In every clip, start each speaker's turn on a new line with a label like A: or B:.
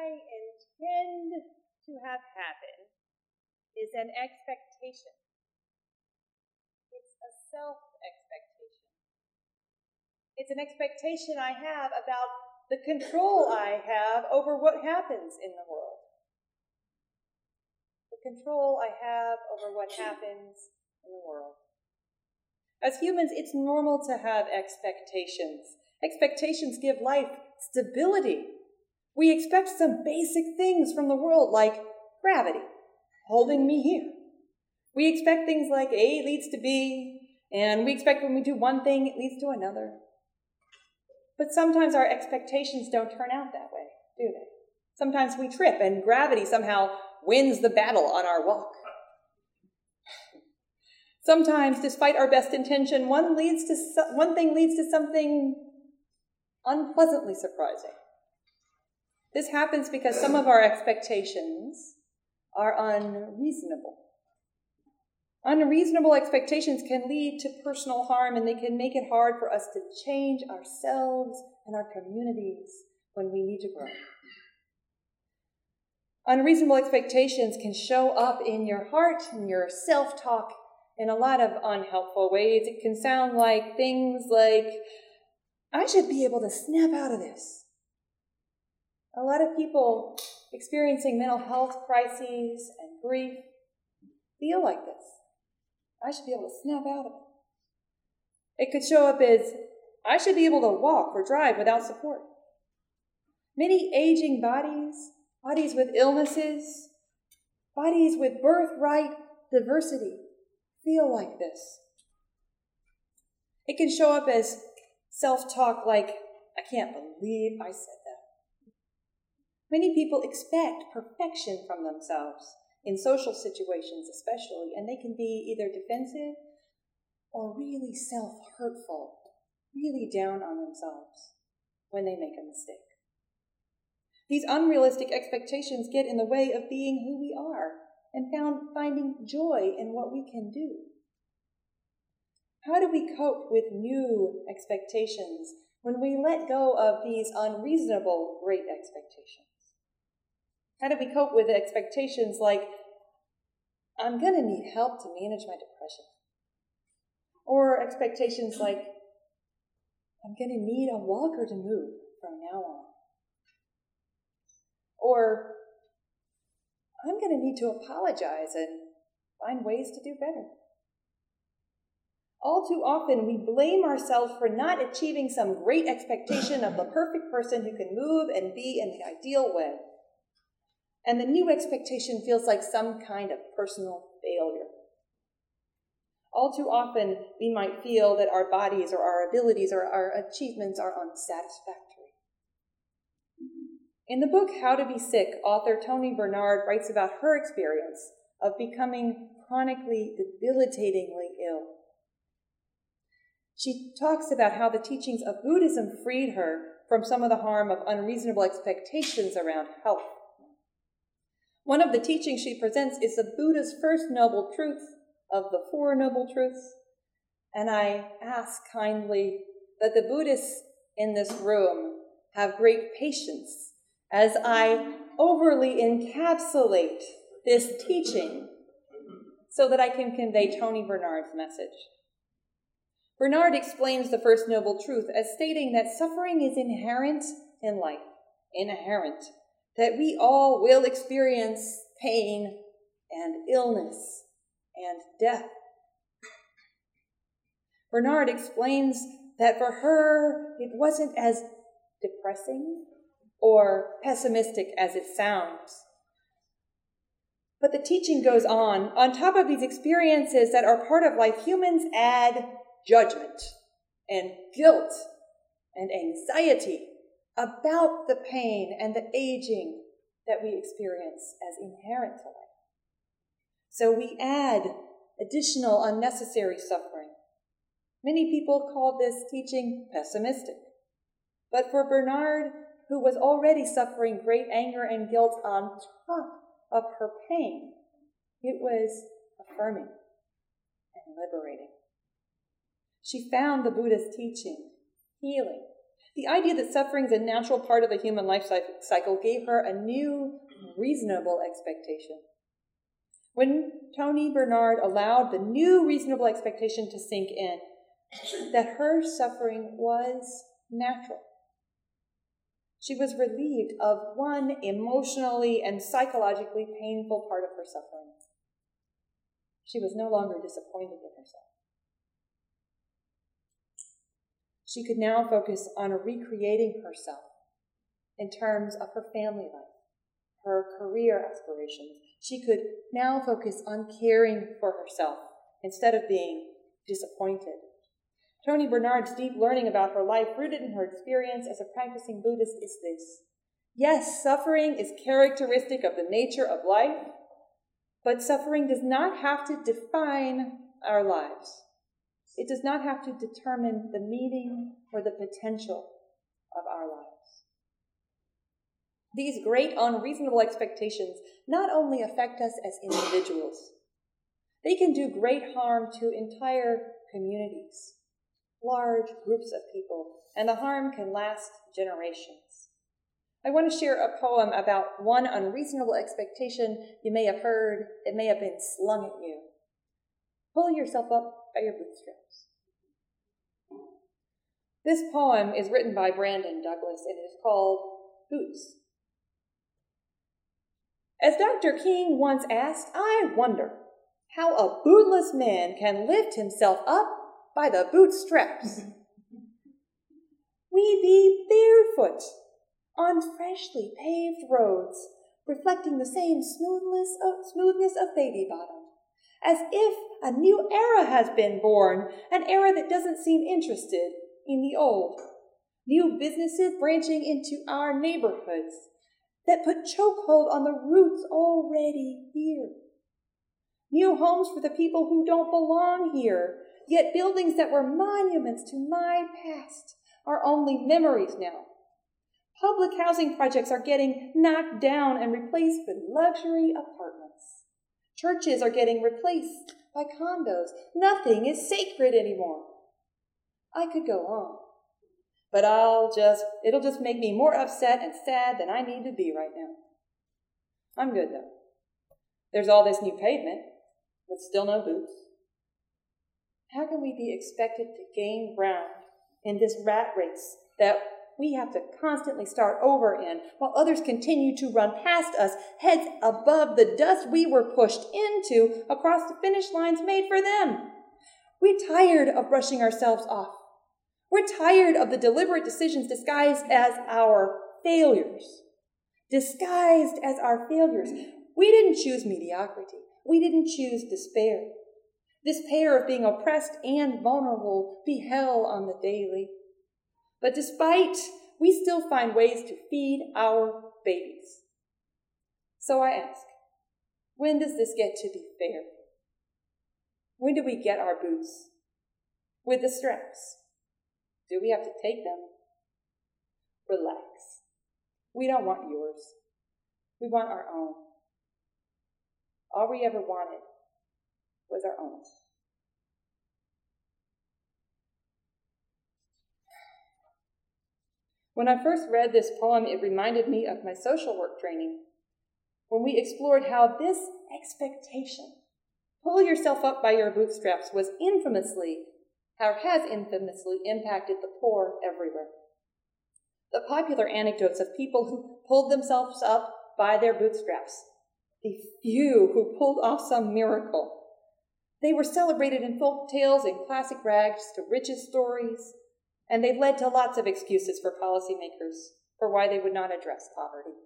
A: I intend to have happen is an expectation. It's a self expectation. It's an expectation I have about the control I have over what happens in the world. The control I have over what happens in the world. As humans, it's normal to have expectations. Expectations give life stability. We expect some basic things from the world, like gravity, holding me here. We expect things like A leads to B, and we expect when we do one thing, it leads to another. But sometimes our expectations don't turn out that way, do they? Sometimes we trip, and gravity somehow wins the battle on our walk. Sometimes, despite our best intention, one leads to one thing leads to something unpleasantly surprising. This happens because some of our expectations are unreasonable. Unreasonable expectations can lead to personal harm and they can make it hard for us to change ourselves and our communities when we need to grow. Unreasonable expectations can show up in your heart, in your self talk, in a lot of unhelpful ways. It can sound like things like, I should be able to snap out of this. A lot of people experiencing mental health crises and grief feel like this. I should be able to snap out of it. It could show up as, I should be able to walk or drive without support. Many aging bodies, bodies with illnesses, bodies with birthright diversity feel like this. It can show up as self talk like, I can't believe I said that. Many people expect perfection from themselves, in social situations especially, and they can be either defensive or really self hurtful, really down on themselves when they make a mistake. These unrealistic expectations get in the way of being who we are and found finding joy in what we can do. How do we cope with new expectations when we let go of these unreasonable great expectations? How do we cope with expectations like, I'm going to need help to manage my depression? Or expectations like, I'm going to need a walker to move from now on. Or I'm going to need to apologize and find ways to do better. All too often, we blame ourselves for not achieving some great expectation of the perfect person who can move and be in the ideal way. And the new expectation feels like some kind of personal failure. All too often, we might feel that our bodies or our abilities or our achievements are unsatisfactory. In the book How to Be Sick, author Toni Bernard writes about her experience of becoming chronically, debilitatingly ill. She talks about how the teachings of Buddhism freed her from some of the harm of unreasonable expectations around health. One of the teachings she presents is the Buddha's first noble truth of the Four Noble Truths. And I ask kindly that the Buddhists in this room have great patience as I overly encapsulate this teaching so that I can convey Toni Bernard's message. Bernard explains the First Noble Truth as stating that suffering is inherent in life, inherent, that we all will experience pain and illness and death. Bernard explains that for her, it wasn't as depressing or pessimistic as it sounds. But the teaching goes on. On top of these experiences that are part of life, humans add judgment and guilt and anxiety about the pain and the aging that we experience as inherent to life. So we add additional unnecessary suffering. Many people call this teaching pessimistic. But for Bernard, who was already suffering great anger and guilt on top of her pain. It was affirming and liberating. She found the Buddha's teaching healing The idea that suffering is a natural part of the human life cycle gave her a new, reasonable expectation. When Toni Bernard allowed the new reasonable expectation to sink in, that her suffering was natural. She was relieved of one emotionally and psychologically painful part of her suffering. She was no longer disappointed in herself. She could now focus on recreating herself in terms of her family life, her career aspirations. She could now focus on caring for herself instead of being disappointed. Toni Bernard's deep learning about her life, rooted in her experience as a practicing Buddhist, is this. Yes, suffering is characteristic of the nature of life, but suffering does not have to define our lives. It does not have to determine the meaning or the potential of our lives. These great unreasonable expectations not only affect us as individuals, they can do great harm to entire communities, large groups of people, and the harm can last generations. I want to share a poem about one unreasonable expectation you may have heard, it may have been slung at you. Pull yourself up by your bootstraps. This poem is written by Brandon Douglas and is called Boots. As Dr. King once asked, I wonder how a bootless man can lift himself up by the bootstraps. we be barefoot on freshly paved roads, reflecting the same smoothness of, smoothness of baby bottom as if a new era has been born, an era that doesn't seem interested in the old. New businesses branching into our neighborhoods that put chokehold on the roots already here. New homes for the people who don't belong here, yet buildings that were monuments to my past are only memories now. Public housing projects are getting knocked down and replaced with luxury apartments. Churches are getting replaced by condos. Nothing is sacred anymore. I could go on, but I'll just, it'll just make me more upset and sad than I need to be right now. I'm good though. There's all this new pavement, but still no boots. How can we be expected to gain ground in this rat race that we have to constantly start over in, while others continue to run past us, heads above the dust we were pushed into across the finish lines made for them. We're tired of brushing ourselves off. We're tired of the deliberate decisions disguised as our failures. Disguised as our failures. We didn't choose mediocrity. We didn't choose despair. This pair of being oppressed and vulnerable be hell on the daily. But despite, we still find ways to feed our babies. So I ask, when does this get to be fair? When do we get our boots? With the straps. Do we have to take them? Relax. We don't want yours. We want our own. All we ever wanted was our own. When I first read this poem, it reminded me of my social work training, when we explored how this expectation, pull yourself up by your bootstraps, was infamously, or has infamously impacted the poor everywhere. The popular anecdotes of people who pulled themselves up by their bootstraps, the few who pulled off some miracle. They were celebrated in folk tales and classic rags to riches stories, and they've led to lots of excuses for policymakers for why they would not address poverty.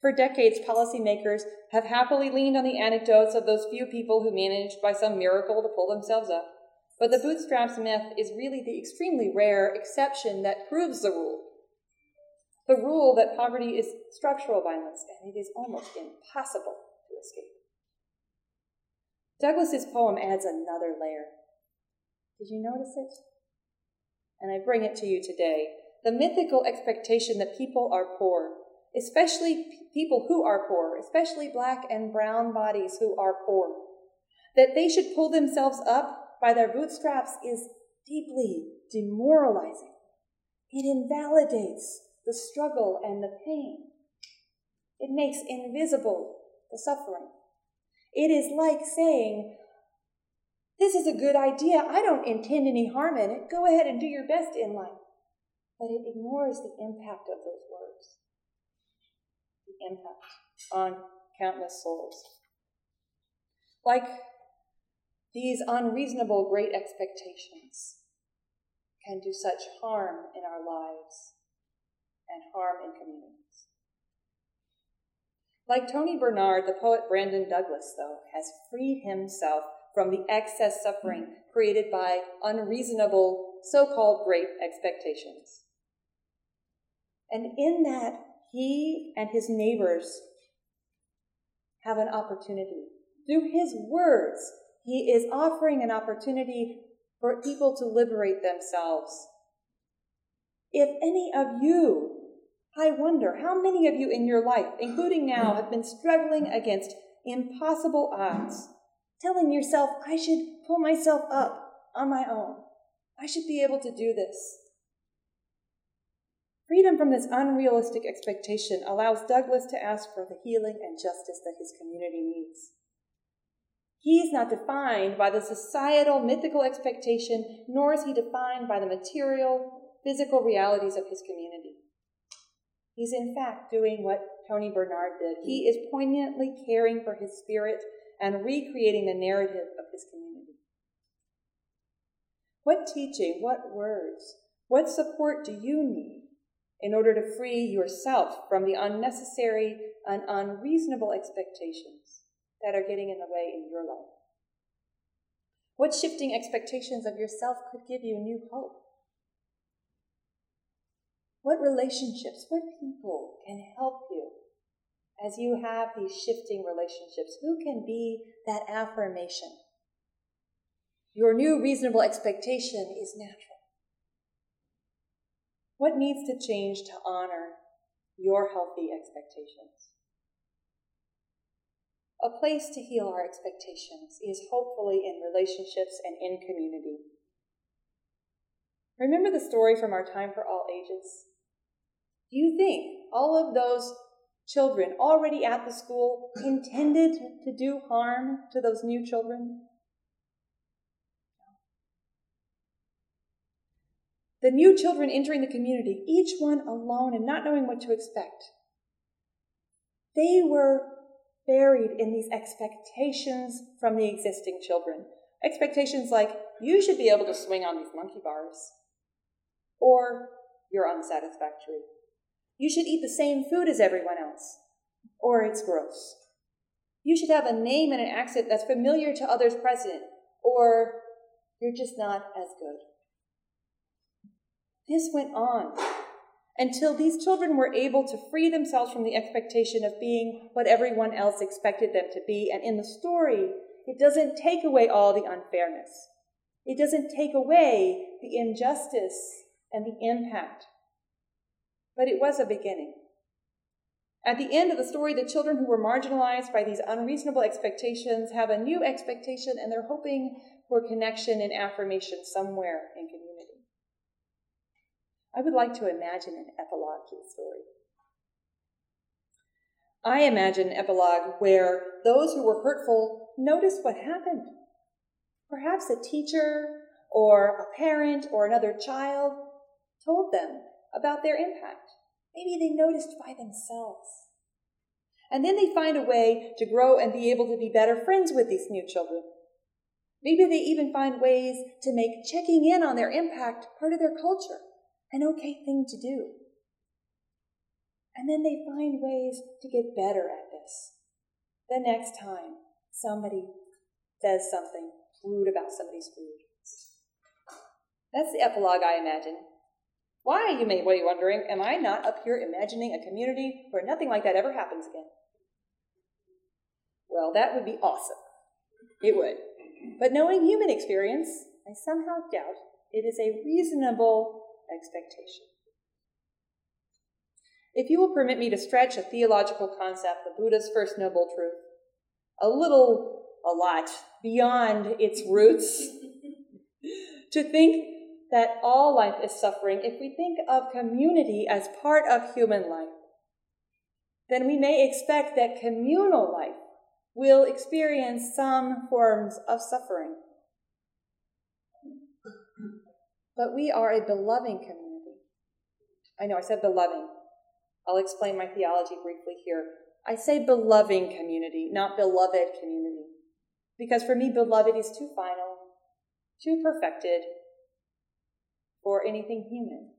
A: For decades, policymakers have happily leaned on the anecdotes of those few people who managed by some miracle to pull themselves up. But the bootstraps myth is really the extremely rare exception that proves the rule. The rule that poverty is structural violence and it is almost impossible to escape. Douglas's poem adds another layer. Did you notice it? And I bring it to you today. The mythical expectation that people are poor, especially people who are poor, especially black and brown bodies who are poor, that they should pull themselves up by their bootstraps is deeply demoralizing. It invalidates the struggle and the pain. It makes invisible the suffering. It is like saying, This is a good idea. I don't intend any harm in it. Go ahead and do your best in life. But it ignores the impact of those words, the impact on countless souls. Like these unreasonable great expectations can do such harm in our lives and harm in communities. Like Toni Bernard, the poet Brandon Douglas, though, has freed himself from the excess suffering created by unreasonable, so called great expectations. And in that, he and his neighbors have an opportunity. Through his words, he is offering an opportunity for people to liberate themselves. If any of you, I wonder how many of you in your life, including now, have been struggling against impossible odds, telling yourself, I should pull myself up on my own. I should be able to do this. Freedom from this unrealistic expectation allows Douglas to ask for the healing and justice that his community needs. He is not defined by the societal mythical expectation, nor is he defined by the material, physical realities of his community. He's in fact doing what Toni Bernard did. He is poignantly caring for his spirit and recreating the narrative of his community. What teaching, what words, what support do you need in order to free yourself from the unnecessary and unreasonable expectations that are getting in the way in your life? What shifting expectations of yourself could give you new hope? What relationships, what people can help as you have these shifting relationships? Who can be that affirmation? Your new reasonable expectation is natural. What needs to change to honor your healthy expectations? A place to heal our expectations is hopefully in relationships and in community. Remember the story from our Time for All Ages? Do you think all of those children already at the school intended to do harm to those new children? The new children entering the community, each one alone and not knowing what to expect. They were buried in these expectations from the existing children. Expectations like, you should be able to swing on these monkey bars, or you're unsatisfactory. You should eat the same food as everyone else, or it's gross. You should have a name and an accent that's familiar to others present, or you're just not as good. This went on until these children were able to free themselves from the expectation of being what everyone else expected them to be. And in the story, it doesn't take away all the unfairness, it doesn't take away the injustice and the impact. But it was a beginning. At the end of the story, the children who were marginalized by these unreasonable expectations have a new expectation and they're hoping for connection and affirmation somewhere in community. I would like to imagine an epilogue to the story. I imagine an epilogue where those who were hurtful notice what happened. Perhaps a teacher or a parent or another child told them about their impact. Maybe they noticed by themselves. And then they find a way to grow and be able to be better friends with these new children. Maybe they even find ways to make checking in on their impact part of their culture an okay thing to do. And then they find ways to get better at this. The next time somebody says something rude about somebody's food. That's the epilogue I imagine. Why, you may be wondering, am I not up here imagining a community where nothing like that ever happens again? Well, that would be awesome. It would. But knowing human experience, I somehow doubt it is a reasonable expectation. If you will permit me to stretch a theological concept, the Buddha's first noble truth, a little, a lot beyond its roots, to think that all life is suffering, if we think of community as part of human life, then we may expect that communal life will experience some forms of suffering. But we are a beloved community. I know I said beloved. I'll explain my theology briefly here. I say beloved community, not beloved community. Because for me, beloved is too final, too perfected for anything human.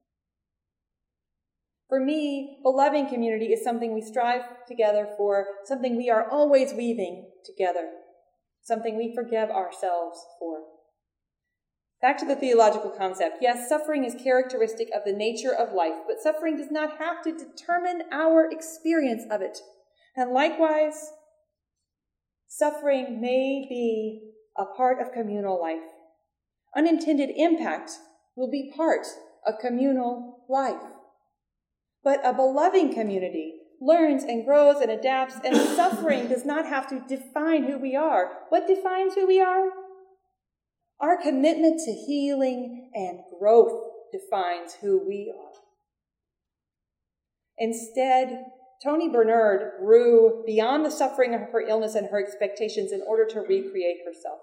A: For me, beloved community is something we strive together for, something we are always weaving together, something we forgive ourselves for. Back to the theological concept. Yes, suffering is characteristic of the nature of life, but suffering does not have to determine our experience of it. And likewise, suffering may be a part of communal life. Unintended impact will be part of communal life. But a beloved community learns and grows and adapts, and suffering does not have to define who we are. What defines who we are? Our commitment to healing and growth defines who we are. Instead, Toni Bernard grew beyond the suffering of her illness and her expectations in order to recreate herself.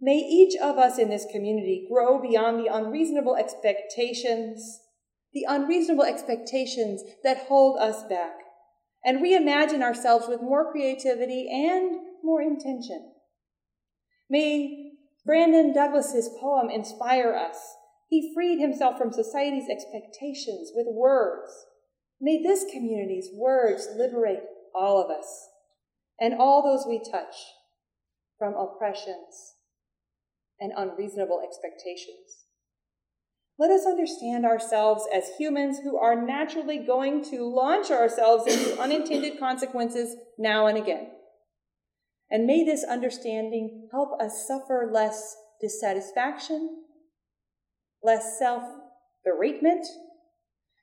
A: May each of us in this community grow beyond the unreasonable expectations, the unreasonable expectations that hold us back, and reimagine ourselves with more creativity and more intention. May Brandon Douglas's poem inspire us. He freed himself from society's expectations with words. May this community's words liberate all of us and all those we touch from oppressions and unreasonable expectations. Let us understand ourselves as humans who are naturally going to launch ourselves into unintended consequences now and again. And may this understanding help us suffer less dissatisfaction, less self bereavement,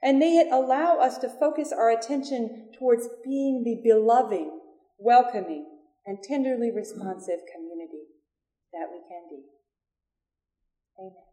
A: and may it allow us to focus our attention towards being the beloved, welcoming, and tenderly responsive community that we can be. Amen.